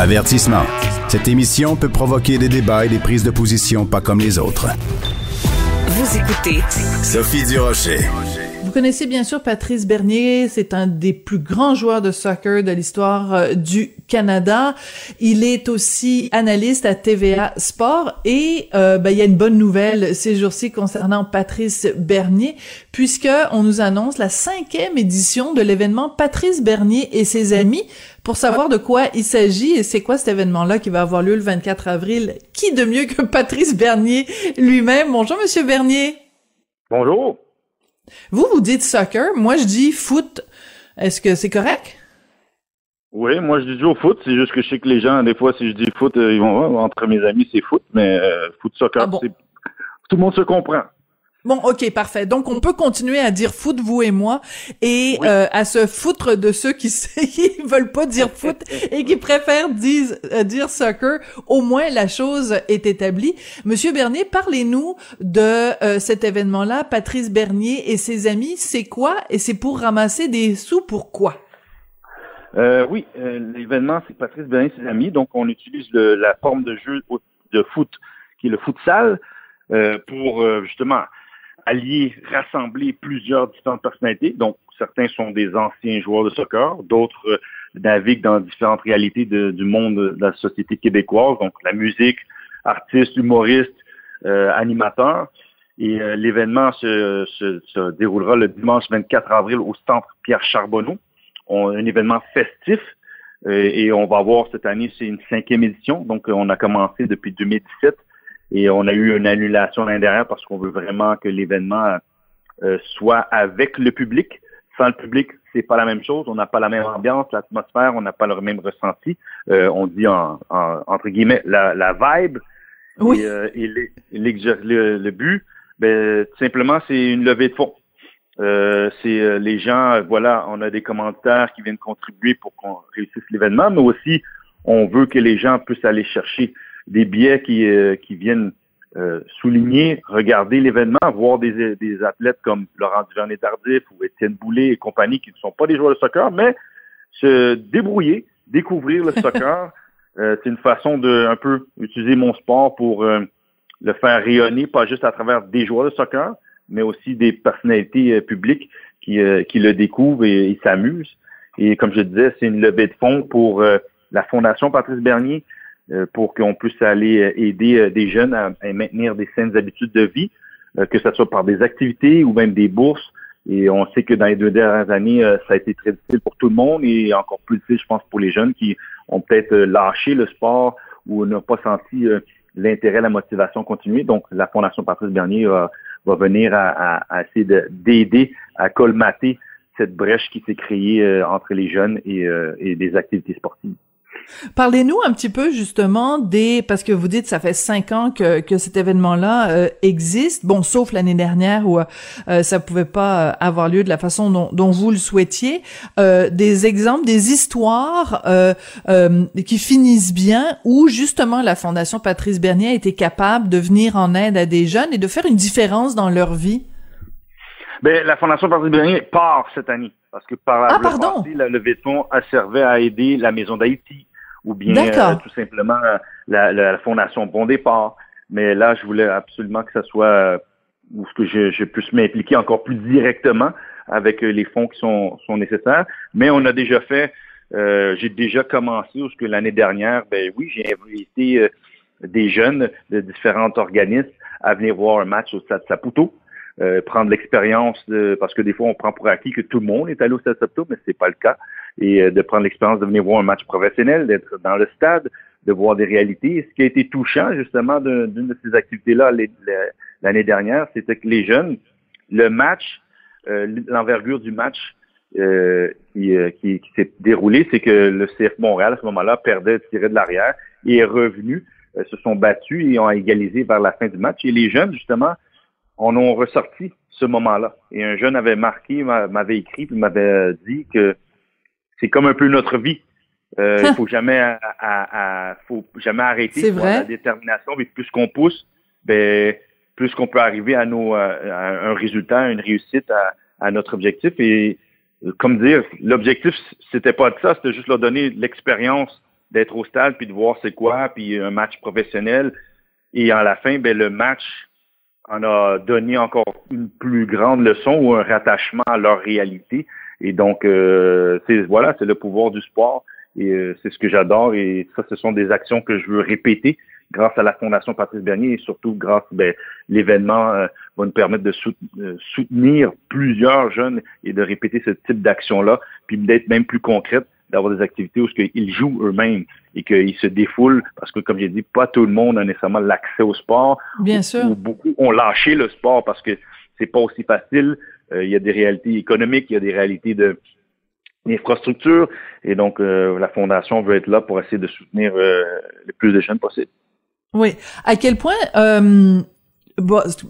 Avertissement. Cette émission peut provoquer des débats et des prises de position pas comme les autres. Vous écoutez Sophie Durocher. Vous connaissez bien sûr Patrice Bernier, c'est un des plus grands joueurs de soccer de l'histoire euh, du Canada. Il est aussi analyste à TVA Sport et euh, ben, il y a une bonne nouvelle ces jours-ci concernant Patrice Bernier puisque on nous annonce la cinquième édition de l'événement Patrice Bernier et ses amis. Pour savoir de quoi il s'agit et c'est quoi cet événement-là qui va avoir lieu le 24 avril, qui de mieux que Patrice Bernier lui-même? Bonjour Monsieur Bernier. Bonjour. Vous, vous dites soccer. Moi, je dis foot. Est-ce que c'est correct? Oui, moi je dis toujours foot. C'est juste que je sais que les gens, des fois, si je dis foot, euh, ils vont entre mes amis, c'est foot, mais euh, foot soccer, Ah bon? tout le monde se comprend. Bon, ok, parfait. Donc, on peut continuer à dire foot, vous et moi, et Oui. euh, à se foutre de ceux qui, qui veulent pas dire foot et qui préfèrent dire, euh, dire soccer. Au moins, la chose est établie. Monsieur Bernier, parlez-nous de euh, cet événement-là. Patrice Bernier et ses amis, c'est quoi? Et c'est pour ramasser des sous, pourquoi? Euh, oui, euh, l'événement, c'est Patrice Bernier et ses amis. Donc, on utilise le- la forme de jeu de foot, qui est le futsal, euh, pour euh, justement allier, rassembler plusieurs différentes personnalités. Donc, certains sont des anciens joueurs de soccer, d'autres euh, naviguent dans différentes réalités du monde de la société québécoise, donc la musique, artistes, humoristes, euh, animateurs. Et euh, l'événement se, se- se déroulera le dimanche 24 avril au Centre Pierre Charbonneau. On, un événement festif euh, et on va avoir cette année, c'est une cinquième édition. Donc, on a commencé depuis 2017 et on a eu une annulation l'année dernière parce qu'on veut vraiment que l'événement euh, soit avec le public. Sans le public, c'est pas la même chose. On n'a pas la même ambiance, l'atmosphère, on n'a pas le même ressenti. Euh, on dit en, en- entre guillemets la, la vibe. Oui. Et, euh, et le, le but, ben, tout simplement, c'est une levée de fonds. Euh, c'est euh, les gens, voilà, on a des commentaires qui viennent contribuer pour qu'on réussisse l'événement, mais aussi on veut que les gens puissent aller chercher des billets qui, euh, qui viennent euh, souligner, regarder l'événement, voir des, des athlètes comme Laurent Duvernay-Tardif ou Étienne Boulay et compagnie qui ne sont pas des joueurs de soccer, mais se débrouiller, découvrir le soccer. Euh, c'est une façon de un peu utiliser mon sport pour euh, le faire rayonner, pas juste à travers des joueurs de soccer, mais aussi des personnalités publiques qui, euh, qui le découvrent et, et s'amusent. Et comme je disais, c'est une levée de fonds pour euh, la Fondation Patrice Bernier pour qu'on puisse aller euh, aider euh, des jeunes à, à maintenir des saines habitudes de vie, euh, que ce soit par des activités ou même des bourses. Et on sait que dans les deux dernières années, euh, ça a été très difficile pour tout le monde et encore plus difficile, je pense, pour les jeunes qui ont peut-être euh, lâché le sport ou n'ont pas senti euh, l'intérêt, la motivation continuer. Donc, la Fondation Patrice Bernier va, va venir à, à- à essayer de- d'aider à colmater cette brèche qui s'est créée euh, entre les jeunes et, euh, et des activités sportives. Parlez-nous un petit peu justement des parce que vous dites ça fait cinq ans que, que cet événement-là euh, existe. Bon, sauf l'année dernière où euh, ça pouvait pas euh, avoir lieu de la façon dont, dont vous le souhaitiez. Euh, des exemples, des histoires euh, euh, qui finissent bien où justement la Fondation Patrice Bernier a été capable de venir en aide à des jeunes et de faire une différence dans leur vie? Ben, la Fondation Patrice Bernier part cette année. Parce que par Ah, le pardon. passé, la levée de fonds a servi à aider la Maison d'Haïti ou bien euh, tout simplement euh, la, la Fondation Bon Départ. Mais là, je voulais absolument que ça soit euh, ou que je, je puisse m'impliquer encore plus directement avec euh, les fonds qui sont, sont nécessaires. Mais on a déjà fait Euh, j'ai déjà commencé, parce que l'année dernière, ben oui, j'ai invité euh, des jeunes de différents organismes à venir voir un match au Stade Saputo, euh, prendre l'expérience, parce que des fois, on prend pour acquis que tout le monde est allé au Stade Saputo, mais c'est pas le cas, et de prendre l'expérience de venir voir un match professionnel, d'être dans le stade, de voir des réalités. ce qui a été touchant, justement, d'une de ces activités-là l'année dernière, c'était que les jeunes, le match, l'envergure du match, euh, qui, euh, qui, qui s'est déroulé, c'est que le CF Montréal, à ce moment-là, perdait, tirait de l'arrière et est revenu, euh, se sont battus et ont égalisé vers la fin du match. Et les jeunes, justement, en ont ressorti ce moment-là. Et un jeune avait marqué, m'avait écrit, puis m'avait dit que c'est comme un peu notre vie. Euh, il faut jamais, à, à, faut jamais arrêter la détermination. Mais plus qu'on pousse, ben, plus qu'on peut arriver à, nos, à un résultat, à une réussite, à, à notre objectif. Et comme dire, l'objectif, c'était pas de ça, c'était juste leur donner l'expérience d'être au stade, puis de voir c'est quoi, puis un match professionnel. Et à la fin, ben, le match en a donné encore une plus grande leçon ou un rattachement à leur réalité. Et donc, euh, c'est voilà, c'est le pouvoir du sport. Et euh, c'est ce que j'adore. Et ça, ce sont des actions que je veux répéter grâce à la Fondation Patrice Bernier et surtout grâce ben, l'événement euh, va nous permettre de euh, soutenir plusieurs jeunes et de répéter ce type d'action-là, puis d'être même plus concrète, d'avoir des activités où ils jouent eux-mêmes et qu'ils se défoulent parce que, comme j'ai dit, pas tout le monde a nécessairement l'accès au sport. Bien sûr. beaucoup ont lâché le sport parce que c'est pas aussi facile. Euh, il y a des réalités économiques, il y a des réalités de d'infrastructure et donc la fondation veut être là pour essayer de soutenir le plus de jeunes possible. Oui. À quel point, euh,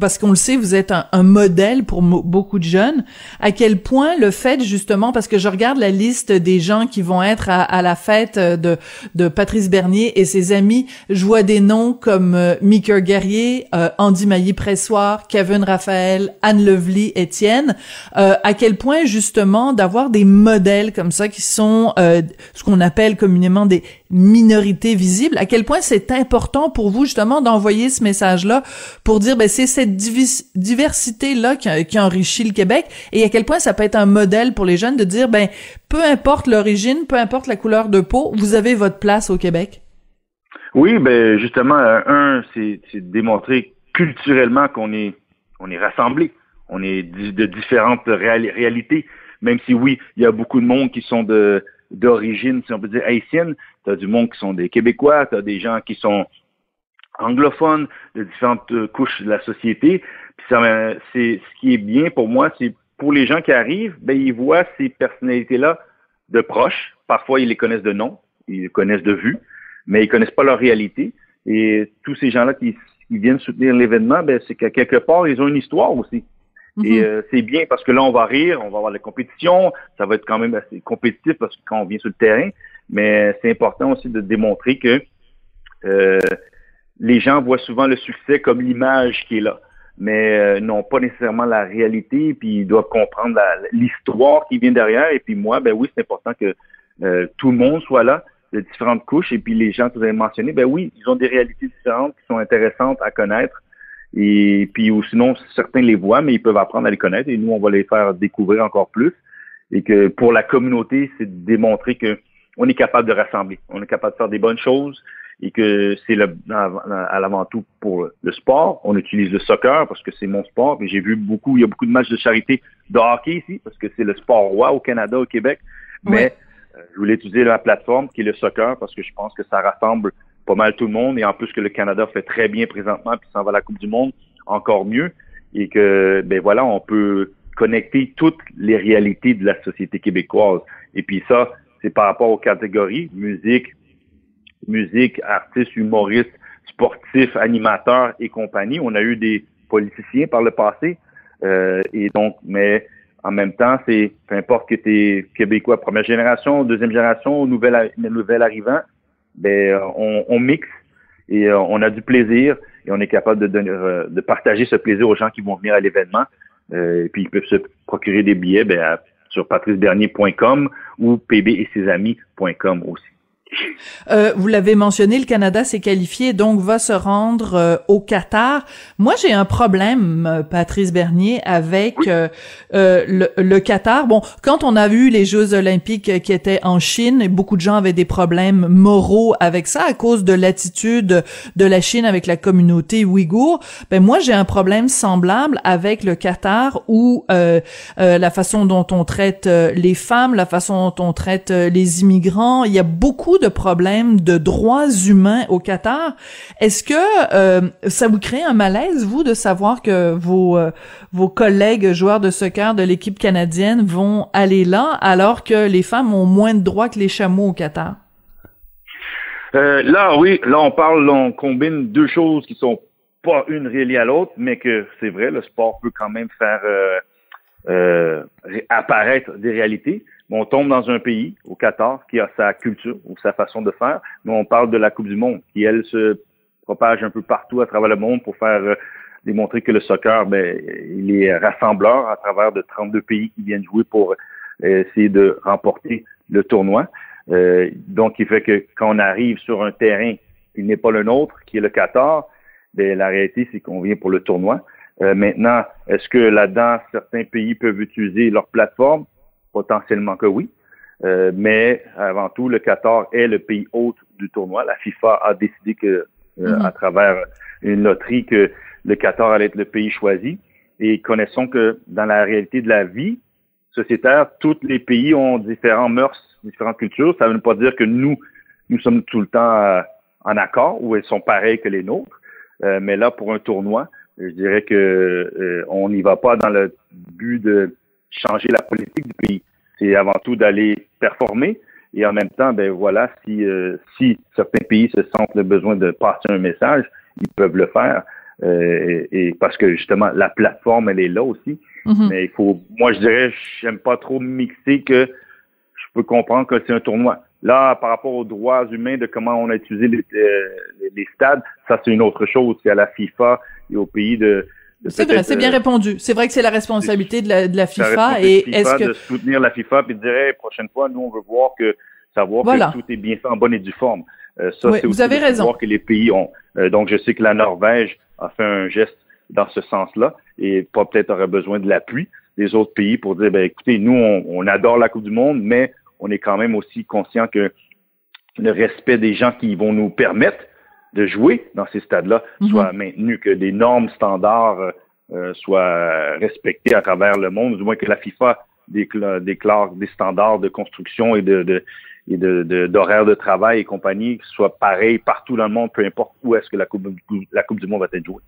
parce qu'on le sait, vous êtes un, modèle pour beaucoup de jeunes. À quel point le fait justement, parce que je regarde la liste des gens qui vont être à, la fête de, de Patrice Bernier et ses amis, je vois des noms comme euh, Guerrier, euh, Andy Mailly-Pressoir, Kevin Raphaël, Anne Lovely, Étienne. Euh, à quel point justement d'avoir des modèles comme ça qui sont euh, ce qu'on appelle communément des minorité visible, à quel point c'est important pour vous justement d'envoyer ce message-là pour ben c'est cette diversité-là qui, enrichit le Québec et à quel point ça peut être un modèle pour les jeunes de dire ben peu importe l'origine, peu importe la couleur de peau, vous avez votre place au Québec? Oui, ben justement, euh, un, c'est démontrer culturellement qu'on est on est rassemblés, on est de différentes réalités, même si oui, il y a beaucoup de monde qui sont d'origine, si on peut dire, haïtienne. Tu as du monde qui sont des Québécois, tu as des gens qui sont anglophones, de différentes euh, couches de la société. Puis ça, c'est ce qui est bien pour moi, c'est pour les gens qui arrivent, ben ils voient ces personnalités-là de proches. Parfois, ils les connaissent de nom, ils les connaissent de vue, mais ils connaissent pas leur réalité. Et tous ces gens-là qui, qui viennent soutenir l'événement, ben c'est qu'à quelque part, ils ont une histoire aussi. Et mhm. euh, c'est bien parce que là, on va rire, on va avoir la compétition, ça va être quand même assez compétitif parce que quand on vient sur le terrain, mais c'est important aussi de démontrer que euh, les gens voient souvent le succès comme l'image qui est là, mais euh, n'ont pas nécessairement la réalité, puis ils doivent comprendre l'histoire qui vient derrière. Et puis moi, ben oui, c'est important que tout le monde soit là, de différentes couches, et puis les gens que vous avez mentionnés, ben oui, ils ont des réalités différentes qui sont intéressantes à connaître. Et puis ou sinon, certains les voient, mais ils peuvent apprendre à les connaître et nous, on va les faire découvrir encore plus. Et que pour la communauté, c'est de démontrer que on est capable de rassembler, on est capable de faire des bonnes choses et que c'est le, à l'avant tout pour le sport. On utilise le soccer parce que c'est mon sport. Et j'ai vu beaucoup, il y a beaucoup de matchs de charité de hockey ici parce que c'est le sport roi au Canada, au Québec. Mais euh, je voulais utiliser la plateforme qui est le soccer parce que je pense que ça rassemble pas mal tout le monde. Et en plus que le Canada fait très bien présentement, puis s'en va à la Coupe du Monde, encore mieux. Et que, ben voilà, on peut connecter toutes les réalités de la société québécoise. Et puis ça, c'est par rapport aux catégories musique, musique, artistes, humoristes, sportifs, animateurs et compagnie. On a eu des politiciens par le passé. Euh, et donc, mais en même temps, c'est peu importe que tu es québécois première génération, deuxième génération, nouvel, nouvel arrivant, ben on, on mixe et euh, on a du plaisir et on est capable de, donner, euh, de partager ce plaisir aux gens qui vont venir à l'événement. Euh, et puis ils peuvent se procurer des billets ben, sur patricebernier.com ou pb et ses amis.com aussi. Euh, vous l'avez mentionné, le Canada s'est qualifié, donc va se rendre euh, au Qatar. Moi, j'ai un problème, euh, Patrice Bernier, avec euh, le, le, Qatar. Bon, quand on a vu les Jeux olympiques qui étaient en Chine, beaucoup de gens avaient des problèmes moraux avec ça à cause de l'attitude de la Chine avec la communauté ouïghour. Ben moi, j'ai un problème semblable avec le Qatar, où la façon dont on traite les femmes, la façon dont on traite les immigrants, il y a beaucoup de problèmes de droits humains au Qatar. Est-ce que euh, ça vous crée un malaise, vous, de savoir que vos, euh, vos collègues joueurs de soccer de l'équipe canadienne vont aller là alors que les femmes ont moins de droits que les chameaux au Qatar? Euh, là, oui, là, on parle, on combine deux choses qui sont pas une reliée à l'autre, mais que c'est vrai, le sport peut quand même faire apparaître des réalités on tombe dans un pays, au Qatar, qui a sa culture ou sa façon de faire, mais on parle de la Coupe du Monde, qui, elle, se propage un peu partout à travers le monde pour faire euh, démontrer que le soccer, ben, il est rassembleur à travers de 32 pays qui viennent jouer pour euh, essayer de remporter le tournoi. Euh, donc, il fait que quand on arrive sur un terrain qui n'est pas le nôtre, qui est le Qatar, ben, la réalité, c'est qu'on vient pour le tournoi. maintenant, est-ce que là-dedans, certains pays peuvent utiliser leur plateforme? Potentiellement que oui. Euh, mais avant tout, le Qatar est le pays hôte du tournoi. La FIFA a décidé que, euh, mm-hmm. à travers une loterie, que le Qatar allait être le pays choisi. Et connaissons que dans la réalité de la vie sociétaire, tous les pays ont différents mœurs, différentes cultures. Ça ne veut pas dire que nous, nous sommes tout le temps euh, en accord ou elles sont pareilles que les nôtres. mais là, pour un tournoi, je dirais que on n'y va pas dans le but de changer la politique du pays. C'est avant tout d'aller performer et en même temps, ben voilà, si, euh, si certains pays se sentent le besoin de passer un message, ils peuvent le faire. Euh, et, parce que justement, la plateforme, elle est là aussi. Mm-hmm. Mais il faut, moi, je dirais, j'aime pas trop mixer que je peux comprendre que c'est un tournoi. Là, par rapport aux droits humains, de comment on a utilisé les, euh, les stades, ça c'est une autre chose. C'est à la FIFA et au pays de, c'est vrai, c'est bien euh, répondu. C'est vrai que c'est la responsabilité de la, de la FIFA et est-ce que de soutenir la FIFA et de dire prochaine fois nous on veut voir que savoir que tout est bien fait en bonne et due forme. Euh, ça c'est vous avez raison. Voir que les pays ont. Euh, donc je sais que la Norvège a fait un geste dans ce sens-là et pas peut-être aurait besoin de l'appui des autres pays pour dire ben écoutez nous on, on adore la Coupe du Monde mais on est quand même aussi conscient que le respect des gens qui vont nous permettre de jouer dans ces stades-là mhm. soit maintenu, que des normes standards euh, euh, soient respectées à travers le monde, du moins que la FIFA déclare, des standards de construction et de, de et d'horaire de, de, travail et compagnie soient pareils partout dans le monde, peu importe où est-ce que la coupe, la coupe du Monde va être jouée.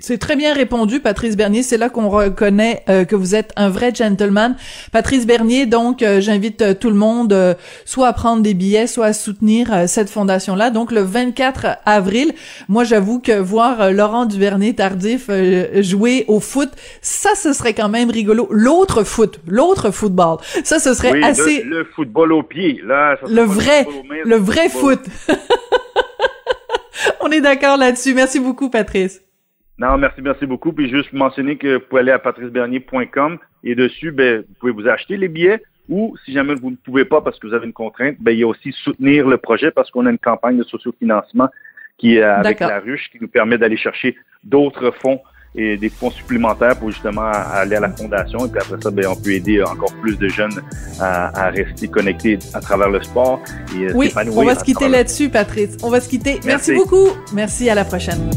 C'est très bien répondu, Patrice Bernier. C'est là qu'on reconnaît euh, que vous êtes un vrai gentleman. Patrice Bernier, donc, euh, j'invite euh, tout le monde soit à prendre des billets, soit à soutenir cette fondation-là. Donc, le 24 avril, moi, j'avoue que voir Laurent Duvernay tardif jouer au foot, ça, ce serait quand même rigolo. L'autre foot, l'autre football, ça, ce serait assez... Le, football au pied, là. le vrai, le vrai foot. On est d'accord là-dessus. Merci beaucoup, Patrice. Non, merci, merci beaucoup. Puis juste mentionner que vous pouvez aller à patricebernier.com et dessus, ben, vous pouvez vous acheter les billets ou si jamais vous ne pouvez pas parce que vous avez une contrainte, ben, il y a aussi soutenir le projet parce qu'on a une campagne de sociofinancement qui est avec la ruche qui nous permet d'aller chercher d'autres fonds et des fonds supplémentaires pour justement aller à la fondation. Et puis après ça, ben, on peut aider encore plus de jeunes à, rester connectés à travers le sport. Et euh, oui, on va se quitter là-dessus, Patrice. On va se quitter. Merci beaucoup. Merci, à la prochaine.